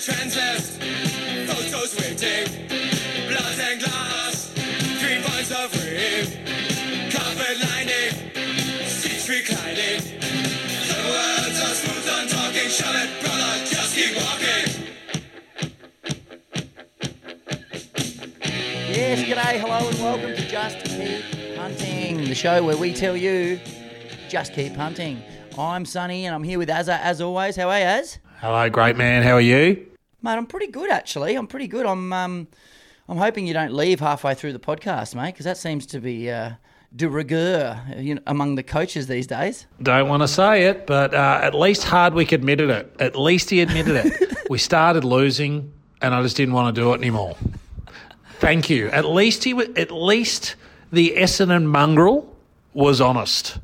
transist, photos waiting, blood and glass, three pints of rim, carpet lining, seats reclining. The words are smooth on talking, shove it, brother, just keep walking. Yes, g'day, hello, and welcome to Just Keep Punting, the show where we tell you just keep hunting. I'm Sunny, and I'm here with Azza as always. How are you, Az? Hello, great man. How are you? Mate, I'm pretty good actually. I'm pretty good. I'm um, I'm hoping you don't leave halfway through the podcast, mate, because that seems to be uh, de rigueur you know, among the coaches these days. Don't want to say it, but uh, at least Hardwick admitted it. At least he admitted it. we started losing, and I just didn't want to do it anymore. Thank you. At least he, wa- at least the Essendon mongrel was honest,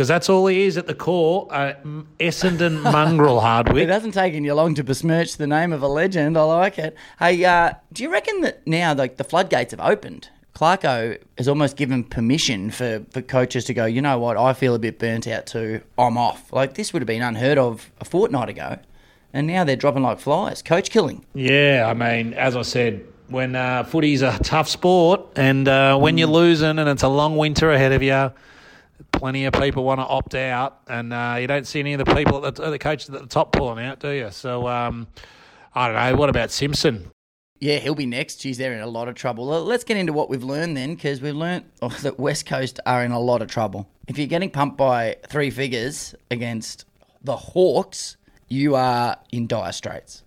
because that's all he is at the core. Uh, Essendon mongrel It Hardwick. hasn't taken you long to besmirch the name of a legend. I like it. Hey, uh, do you reckon that now like the floodgates have opened? Clarko has almost given permission for, for coaches to go, you know what, I feel a bit burnt out too. I'm off. Like this would have been unheard of a fortnight ago. And now they're dropping like flies. Coach killing. Yeah, I mean, as I said, when uh, footy's a tough sport, and uh, when you're losing, and it's a long winter ahead of you, plenty of people want to opt out, and uh, you don't see any of the people, at the, the coaches at the top pulling out, do you? So um, I don't know. What about Simpson? Yeah, he'll be next. Geez, they're in a lot of trouble. Let's get into what we've learned then, because we've learned oh, that West Coast are in a lot of trouble. If you're getting pumped by three figures against the Hawks, you are in dire straits.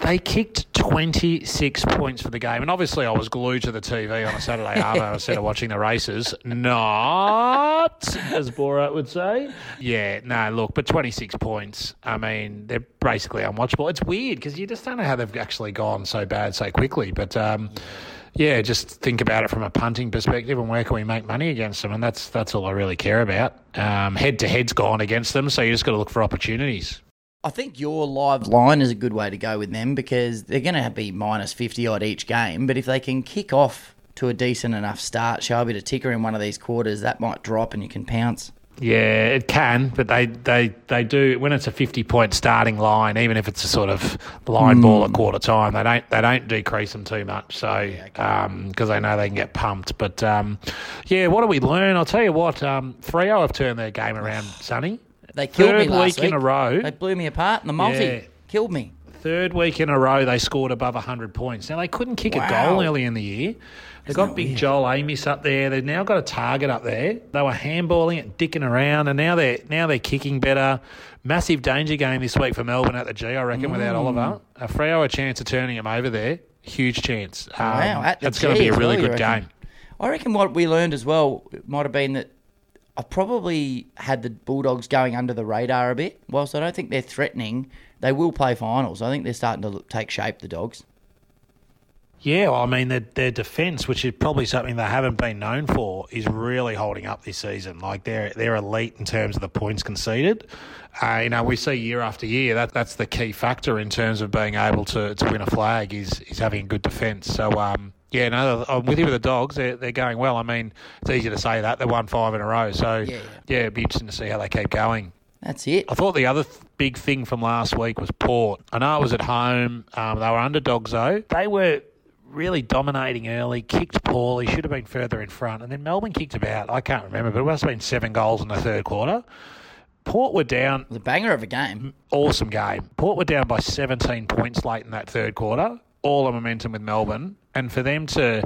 They kicked 26 points for the game, and obviously I was glued to the TV on a Saturday afternoon instead of watching the races. Not, as Borat would say. Yeah, no, look, but 26 points, I mean, they're basically unwatchable. It's weird because you just don't know how they've actually gone so bad so quickly, but... Um, yeah, just think about it from a punting perspective and where can we make money against them, and that's that's all I really care about. Um, head to head's gone against them, so you just got to look for opportunities. I think your live line is a good way to go with them because they're going to be minus 50 odd each game. But if they can kick off to a decent enough start, show a bit of ticker in one of these quarters, that might drop and you can pounce. Yeah, it can, but they, they, they do when it's a fifty point starting line, even if it's a sort of line ball at quarter time, they don't they don't decrease them too much. So because they know they can get pumped. But um, yeah, what do we learn? I'll tell you what, um, Freo have turned their game around, Sonny. They killed me Third last week in a row. They blew me apart in the multi. Yeah. Killed me. Third week in a row, they scored above 100 points. Now, they couldn't kick a Wow. goal early in the year. They've got big Jye Amiss up there. They've now got a target up there. They were handballing it, dicking around, and now they're now they're kicking better. Massive danger game this week for Melbourne at the G, I reckon, without Mm. Oliver. A Freo a chance of turning them over there. Huge chance. Um, Wow, at the that's going to G be a as really well, you good reckon? game. I reckon what we learned as well might have been that I probably had the Bulldogs going under the radar a bit. Whilst I don't think they're threatening, they will play finals. I think they're starting to take shape, the Dogs. Yeah, well, I mean, their, their defence, which is probably something they haven't been known for, is really holding up this season. Like they're they're elite in terms of the points conceded. Uh, you know, we see year after year that that's the key factor in terms of being able to, to win a flag is is having a good defence. So um, yeah, no, I'm with you with the dogs. They're they're going well. I mean, it's easy to say that they won five in a row. So Yeah, yeah, yeah. it'd be interesting to see how they keep going. That's it. I thought the other th- big thing from last week was Port. I know it was at home. Um, they were underdogs though. They were really dominating early, kicked poorly, should have been further in front, and then Melbourne kicked about. I can't remember, but it must have been seven goals in the third quarter. Port were down. The banger of a game. Awesome game. Port were down by 17 points late in that third quarter. All the momentum with Melbourne, and for them to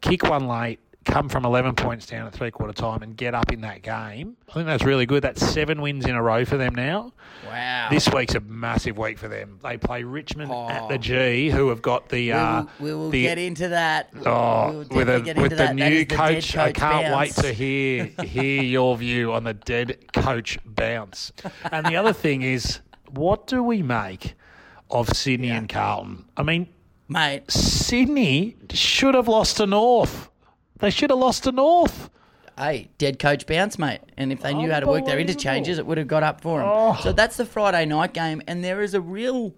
kick one late, come from 11 points down at three quarter time, and get up in that game, I think that's really good. That's seven wins in a row for them now. Wow. This week's a massive week for them. They play Richmond at Oh. the G, who have got the we uh, will, we will the get into that. oh with a, get with into the that. That new is the coach. I can't bounce. wait to hear hear your view on the dead coach bounce. And the other thing is, what do we make of Sydney and Carlton? I mean, Mate, Sydney should have lost to North. They should have lost to North. hey, dead coach bounce, mate. And if they knew how to work their interchanges, it would have got up for them. Oh. So that's the Friday night game, and there is a real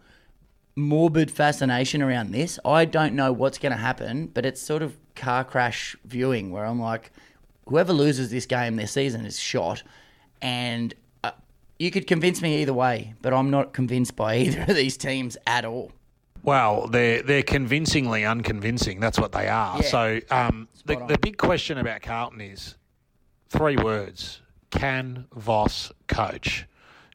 morbid fascination around this. I don't know what's going to happen, but it's sort of car crash viewing where I'm like, whoever loses this game, their season is shot, and uh, you could convince me either way, but I'm not convinced by either of these teams at all. Well, they're they're convincingly unconvincing. That's what they are. Yeah. So um, the, on. the big question about Carlton is three words: Can Voss coach?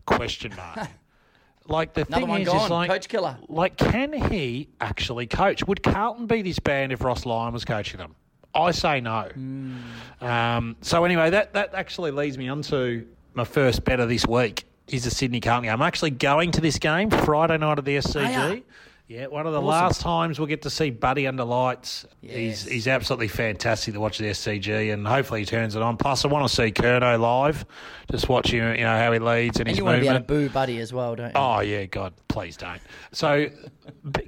Question mark. like the Another thing one is, gone. is like, Coach killer. like, can he actually coach? Would Carlton be this band if Ross Lyon was coaching them? I say no. Hmm. Um, so anyway, that that actually leads me on to my first bet of this week. Is the Sydney Carlton game. I'm actually going to this game Friday night at the SCG. Yeah, one of the Awesome. last times we'll get to see Buddy under lights. Yes. He's he's absolutely fantastic to watch at the SCG, and hopefully he turns it on. Plus, I want to see Curnow live, just watch him, you know how he leads and, And his you want to be able to boo Buddy as well, don't you? Oh yeah, God, please don't. So,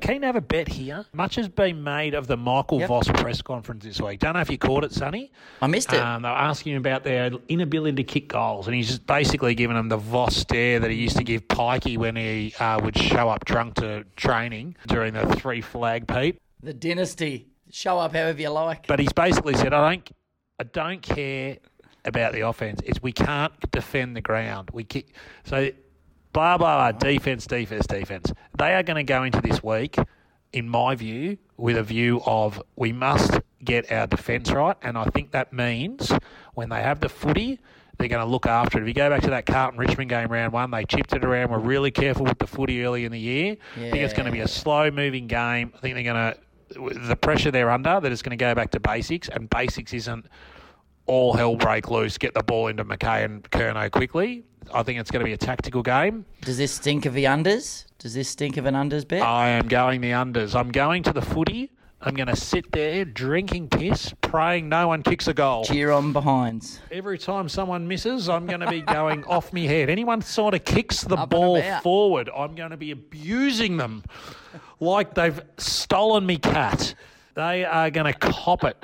keen to have a bet here. Much has been made of the Michael Yep. Voss press conference this week. Don't know if you caught it, Sonny. I missed it. Um, they were asking him about their inability to kick goals, and he's just basically giving them the Voss stare that he used to give Pikey when he uh, would show up drunk to training during the three flag peep. the dynasty. Show up however you like. But he's basically said, I don't, I don't care about the offense. It's we can't defend the ground. We kick so blah blah blah. Defense, defense, defense. They are going to go into this week, in my view, with a view of we must get our defence right, and I think that means when they have the footy. They're going to look after it. If you go back to that Carlton Richmond game round one, they chipped it around. Were really careful with the footy early in the year. I think it's going to be a slow moving game. I think they're going to the pressure they're under that it's going to go back to basics, and basics isn't all hell break loose, get the ball into McKay and Curnow quickly. I think it's going to be a tactical game. Does this stink of the unders? Does this stink of an unders bet? I am going the unders. I'm going to the footy. I'm going to sit there drinking piss, praying no one kicks a goal. Cheer on behinds. Every time someone misses, I'm going to be going off me head. Anyone sort of kicks the Up ball forward, I'm going to be abusing them like they've stolen me cat. They are going to cop it.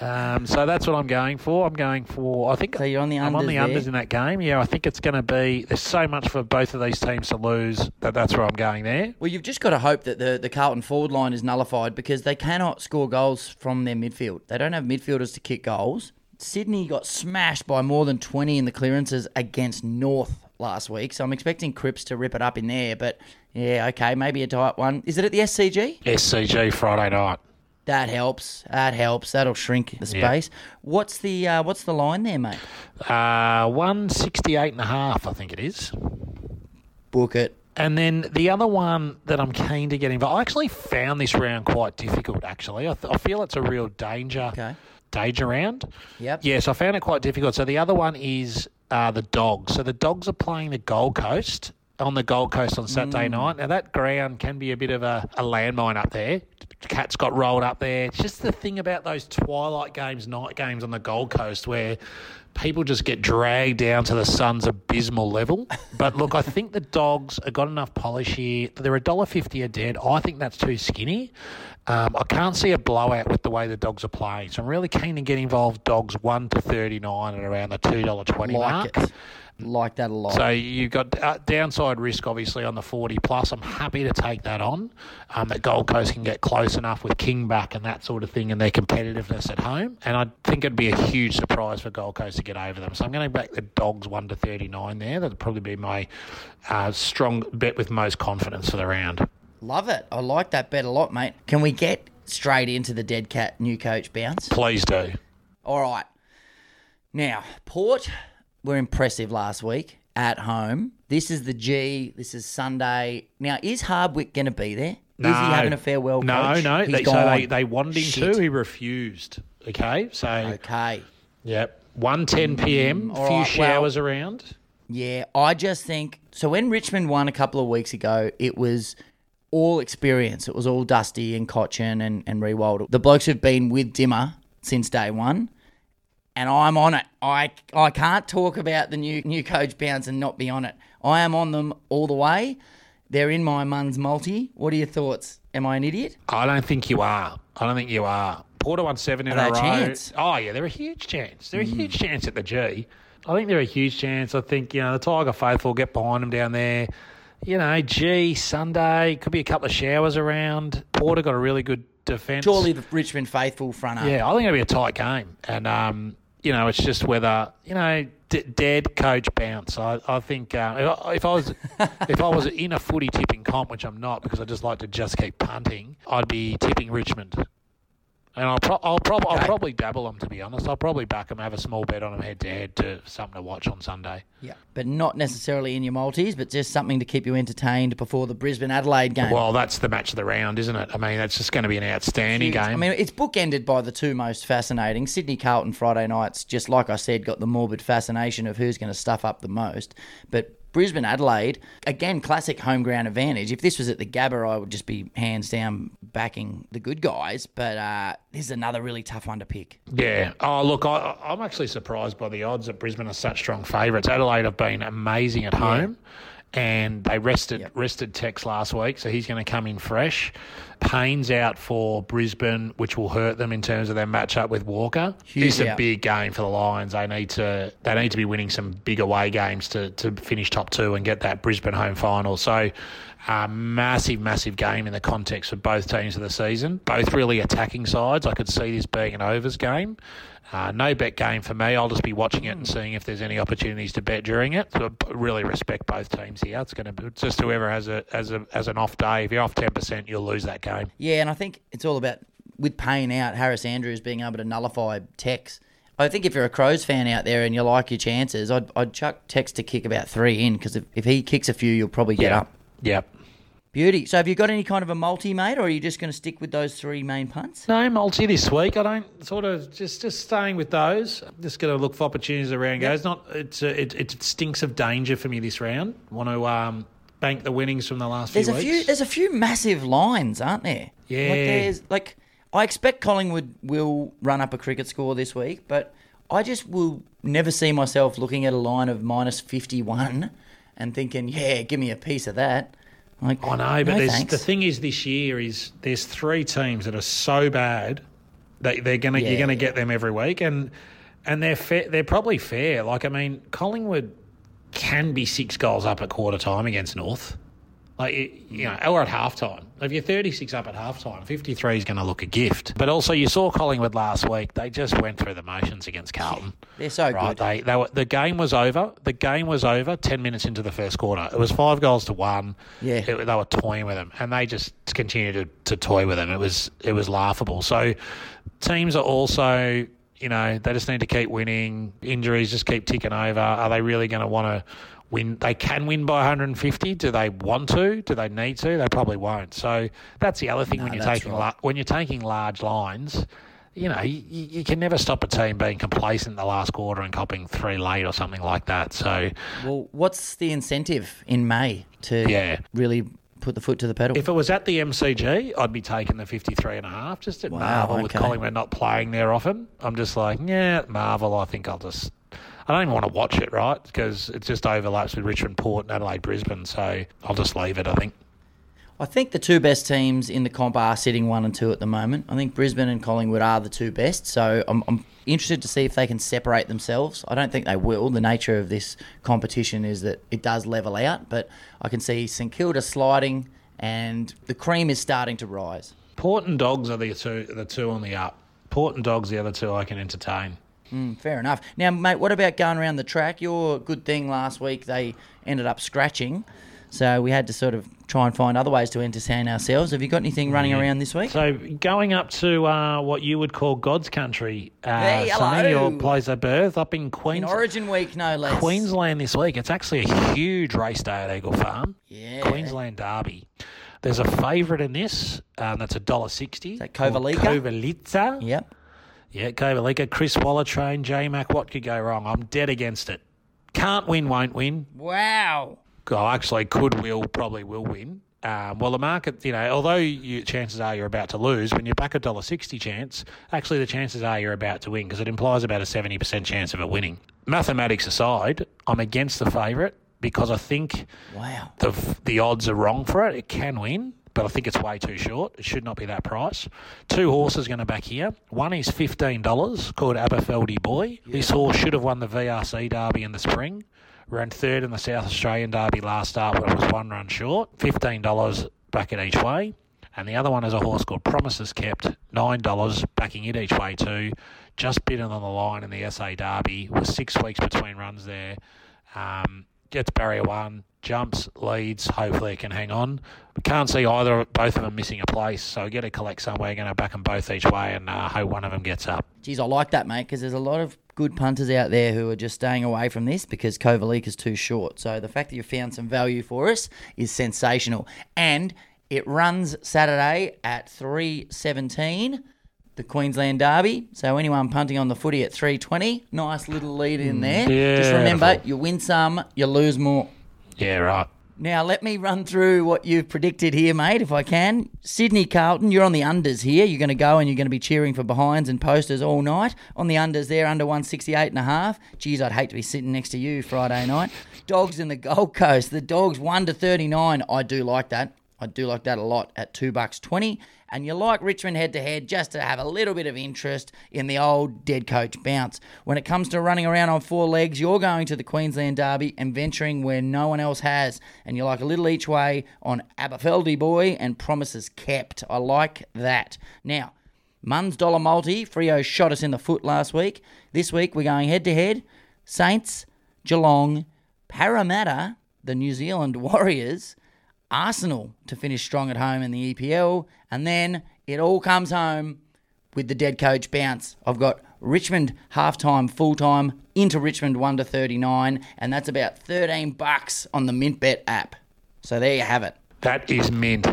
Um, so that's what I'm going for. I'm going for. I think So you're on the unders. I'm on unders the there? unders in that game. Yeah, I think it's going to be. There's so much for both of these teams to lose that that's where I'm going there. Well, you've just got to hope that the, the Carlton forward line is nullified because they cannot score goals from their midfield. They don't have midfielders to kick goals. Sydney got smashed by more than 20 in the clearances against North last week, so I'm expecting Cripps to rip it up in there. But yeah, okay, maybe a tight one. Is it at the SCG? SCG Friday night. That helps. That helps. That'll shrink the Yeah. space. What's the uh, what's the line there, mate? Uh, 168 and a half, I think it is. Book it. And then the other one that I'm keen to get involved, I actually found this round quite difficult. Actually, I, th- I feel it's a real danger, Okay. danger round. Yep. Yes, I found it quite difficult. So the other one is uh, the Dogs. So the Dogs are playing the Gold Coast on the Gold Coast on Saturday night. Now that ground can be a bit of a, a landmine up there. Cats got rolled up there. It's just the thing about those twilight games, night games on the Gold Coast where people just get dragged down to the Suns' abysmal level. But look, I think the Dogs have got enough polish here. They're a dollar fifty a dead. I think that's too skinny. Um, I can't see a blowout with the way the Dogs are playing. So I'm really keen to get involved. Dogs one to thirty nine at around the two dollar twenty Like mark. it. Like that a lot. So you've got uh, downside risk, obviously, on the 40 plus. I'm happy to take that on. Um, that Gold Coast can get close enough with King back and that sort of thing and their competitiveness at home. And I think it'd be a huge surprise for Gold Coast to get over them. So I'm going to back the Dogs 1 to 39 there. That'd probably be my uh, strong bet with most confidence for the round. Love it. I like that bet a lot, mate. Can we get straight into the dead cat new coach bounce? Please do. All right. Now, Port were impressive last week at home. This is the G. This is Sunday. Now, is Hardwick going to be there? No. Is he having a farewell No, coach? no. They, so they, they wanted him Shit. to. He refused. Okay. So, Okay. yep. 1.10 p.m. Mm, all A few right, well- showers around. Yeah, I just think so. When Richmond won a couple of weeks ago, it was all experience. It was all Dusty and Cotchin and, and Riewoldt. The blokes have been with Dimmer since day one, and I'm on it. I, I can't talk about the new new coach bounce and not be on it. I am on them all the way. They're in my mun's multi. What are your thoughts? Am I an idiot? I don't think you are. I don't think you are. Porter won seven in a a row. chance? Oh yeah, they're a huge chance. They're a huge chance at the G. I think they're a huge chance. I think you know the Tiger faithful get behind them down there. You know, G Sunday could be a couple of showers around. Porter got a really good defence. Surely the Richmond faithful front up. Yeah, I think it'll be a tight game, and um, you know, it's just whether you know d- dead coach bounce. I, I think uh, if, I, if I was if I was in a footy tipping comp, which I'm not because I just like to just keep punting, I'd be tipping Richmond. And I'll, pro- I'll, prob- I'll probably dabble them, to be honest. I'll probably back them, have a small bet on them head to head to something to watch on Sunday. Yeah. But not necessarily in your multis, but just something to keep you entertained before the Brisbane Adelaide game. Well, that's the match of the round, isn't it? I mean, that's just going to be an outstanding Huge. game. I mean, it's bookended by the two most fascinating. Sydney Carlton Friday nights, just like I said, got the morbid fascination of who's going to stuff up the most. But Brisbane Adelaide, again, classic home ground advantage. If this was at the Gabba, I would just be hands down backing the good guys. But uh, this is another really tough one to pick. Yeah. Oh, look, I, I'm actually surprised by the odds that Brisbane are such strong favourites. Adelaide have been amazing at home, and they rested Yep. rested Tex last week, so he's going to come in fresh. Payne's out for Brisbane, which will hurt them in terms of their matchup with Walker. Huge this is a big game for the Lions. They need to they need to be winning some big away games to to finish top two and get that Brisbane home final. So. A massive, massive game in the context of both teams of the season. Both really attacking sides. I could see this being an overs game. Uh, no bet game for me. I'll just be watching it and seeing if there's any opportunities to bet during it. So I really respect both teams here. It's going to be just whoever has a as a as an off day. If you're off ten percent, you'll lose that game. Yeah, and I think it's all about with Payne out, Harris Andrews being able to nullify Tex. I think if you're a Crows fan out there and you like your chances, I'd, I'd chuck Tex to kick about three in because if, if he kicks a few, you'll probably get up. Yep. Beauty. So have you got any kind of a multi, mate, or are you just going to stick with those three main punts? No multi this week. I don't sort of just just staying with those. Just going to look for opportunities around goes. Not it's uh, it, it stinks of danger for me this round. Want to um, bank the winnings from the last There's few a weeks. few. There's a few massive lines, aren't there? Yeah. Like there's like I expect Collingwood will run up a cricket score this week, but I just will never see myself looking at a line of minus fifty one and thinking, yeah, give me a piece of that. Like I know, but no there's, the thing is, this year is there's three teams that are so bad that they're gonna Yeah. you're gonna get them every week, and and they're fair, they're probably fair. Like I mean, Collingwood can be six goals up at quarter time against North. Like you know, or at halftime. If you're 36 up at halftime, 53 is going to look a gift. But also, you saw Collingwood last week. They just went through the motions against Carlton. They're so right? good. They, they were, the game was over. The game was over 10 minutes into the first quarter. It was five goals to one. Yeah. It- they were toying with them, and they just continued to, to toy with them. It was it was laughable. So teams are also, you know, they just need to keep winning. Injuries just keep ticking over. Are they really going to want to win? They can win by 150. Do they want to? Do they need to? They probably won't. So that's the other thing when you're taking right. la- when you're taking large lines. You know, you, you can never stop a team being complacent in the last quarter and copping three late or something like that. So, Well, what's the incentive in May to Yeah. really put the foot to the pedal? If it was at the MCG, I'd be taking the 53 and a half just at Wow, Marvel with. Collingwood not playing there often. I'm just like, yeah, Marvel, I think I'll just. I don't even want to watch it, right? Because it just overlaps with Richmond Port and Adelaide Brisbane. So I'll just leave it, I think. I think the two best teams in the comp are sitting one and two at the moment. I think Brisbane and Collingwood are the two best. So I'm, I'm interested to see if they can separate themselves. I don't think they will. The nature of this competition is that it does level out, but I can see St Kilda sliding and the cream is starting to rise. Port and Dogs are the two, the two on the up. Port and Dogs, the other two I can entertain. Mm, fair enough. Now, mate, what about going around the track? Your good thing last week, they ended up scratching. So we had to sort of try and find other ways to entertain ourselves. Have you got anything running around this week? So going up to uh, what you would call God's country, uh, Hey, Sonny, your place of birth up in In Origin Week, no less. Queensland this week. It's actually a huge race day at Eagle Farm. Yeah. Queensland Derby. There's a favourite in this. Um, that's a dollar sixty. that Kovalica? Kovalita. Yep. Yeah, Kovalica. Chris Waller train. J Mac. What could go wrong? I'm dead against it. Can't win. Won't win. Wow. Oh, actually, could will probably will win. Um, well, the market, you know, although you, chances are you're about to lose, when you're back a dollar sixty chance, actually the chances are you're about to win because it implies about a seventy percent chance of it winning. Mathematics aside, I'm against the favourite because I think Wow. the the odds are wrong for it. It can win, but I think it's way too short. It should not be that price. Two horses going to back here. One is fifteen dollars, called Aberfeldy Boy. This horse should have won the VRC Derby in the spring. Ran third in the South Australian Derby last start when it was one run short. Fifteen dollars back it each way. And the other one is a horse called Promises Kept, $9, backing it each way too. Just bidden on the line in the SA Derby with six weeks between runs there. Um, gets barrier one, jumps, leads. Hopefully, it can hang on. We can't see either, both of them missing a place. So get a collect somewhere. Going to back them both each way and uh, hope one of them gets up. Geez, I like that, mate, because there's a lot of good punters out there who are just staying away from this because Kovalik is too short. So the fact that you found some value for us is sensational. And it runs Saturday at 3.17, the Queensland Derby. So anyone punting on the footy at 3.20, nice little lead in there. Just remember, you win some, you lose more. Yeah, right. Now, let me run through what you've predicted here, mate, if I can. Sydney Carlton, you're on the unders here. You're going to go and you're going to be cheering for behinds and posters all night. On the unders there, under 168 and a half. Geez, I'd hate to be sitting next to you Friday night. Dogs in the Gold Coast. The dogs 1 to 39. I do like that. I do like that a lot at two bucks twenty. And you like Richmond head to head just to have a little bit of interest in the old dead coach bounce. When it comes to running around on four legs, you're going to the Queensland Derby and venturing where no one else has. And you like a little each way on Aberfeldy Boy and Promises Kept. I like that. Now, Mun's Dollar Multi, Freo shot us in the foot last week. This week we're going head to head. Saints, Geelong, Parramatta, the New Zealand Warriors, Arsenal to finish strong at home in the EPL, and then it all comes home with the dead coach bounce. I've got Richmond halftime, full time into Richmond 1 to 39, and that's about 13 bucks on the MintBet app. So there you have it. That is mint.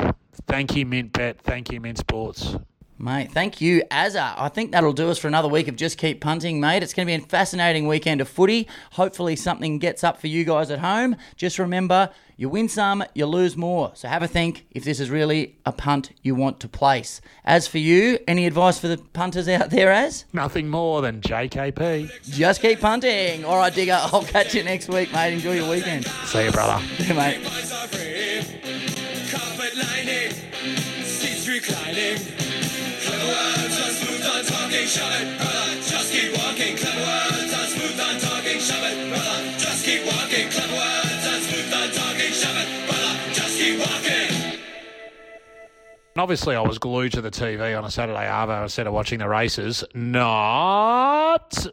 Thank you, Mint Bet. Thank you, Mint Sports. Mate, thank you, Azza. I think that'll do us for another week of Just Keep Punting, mate. It's going to be a fascinating weekend of footy. Hopefully, something gets up for you guys at home. Just remember, you win some, you lose more. So have a think if this is really a punt you want to place. As for you, any advice for the punters out there, Az? Nothing more than JKP. Just keep punting. All right, Digger, I'll catch you next week, mate. Enjoy your weekend. See you, brother. See you, mate. Obviously, I was glued to the TV on a Saturday arvo instead of watching the races. Not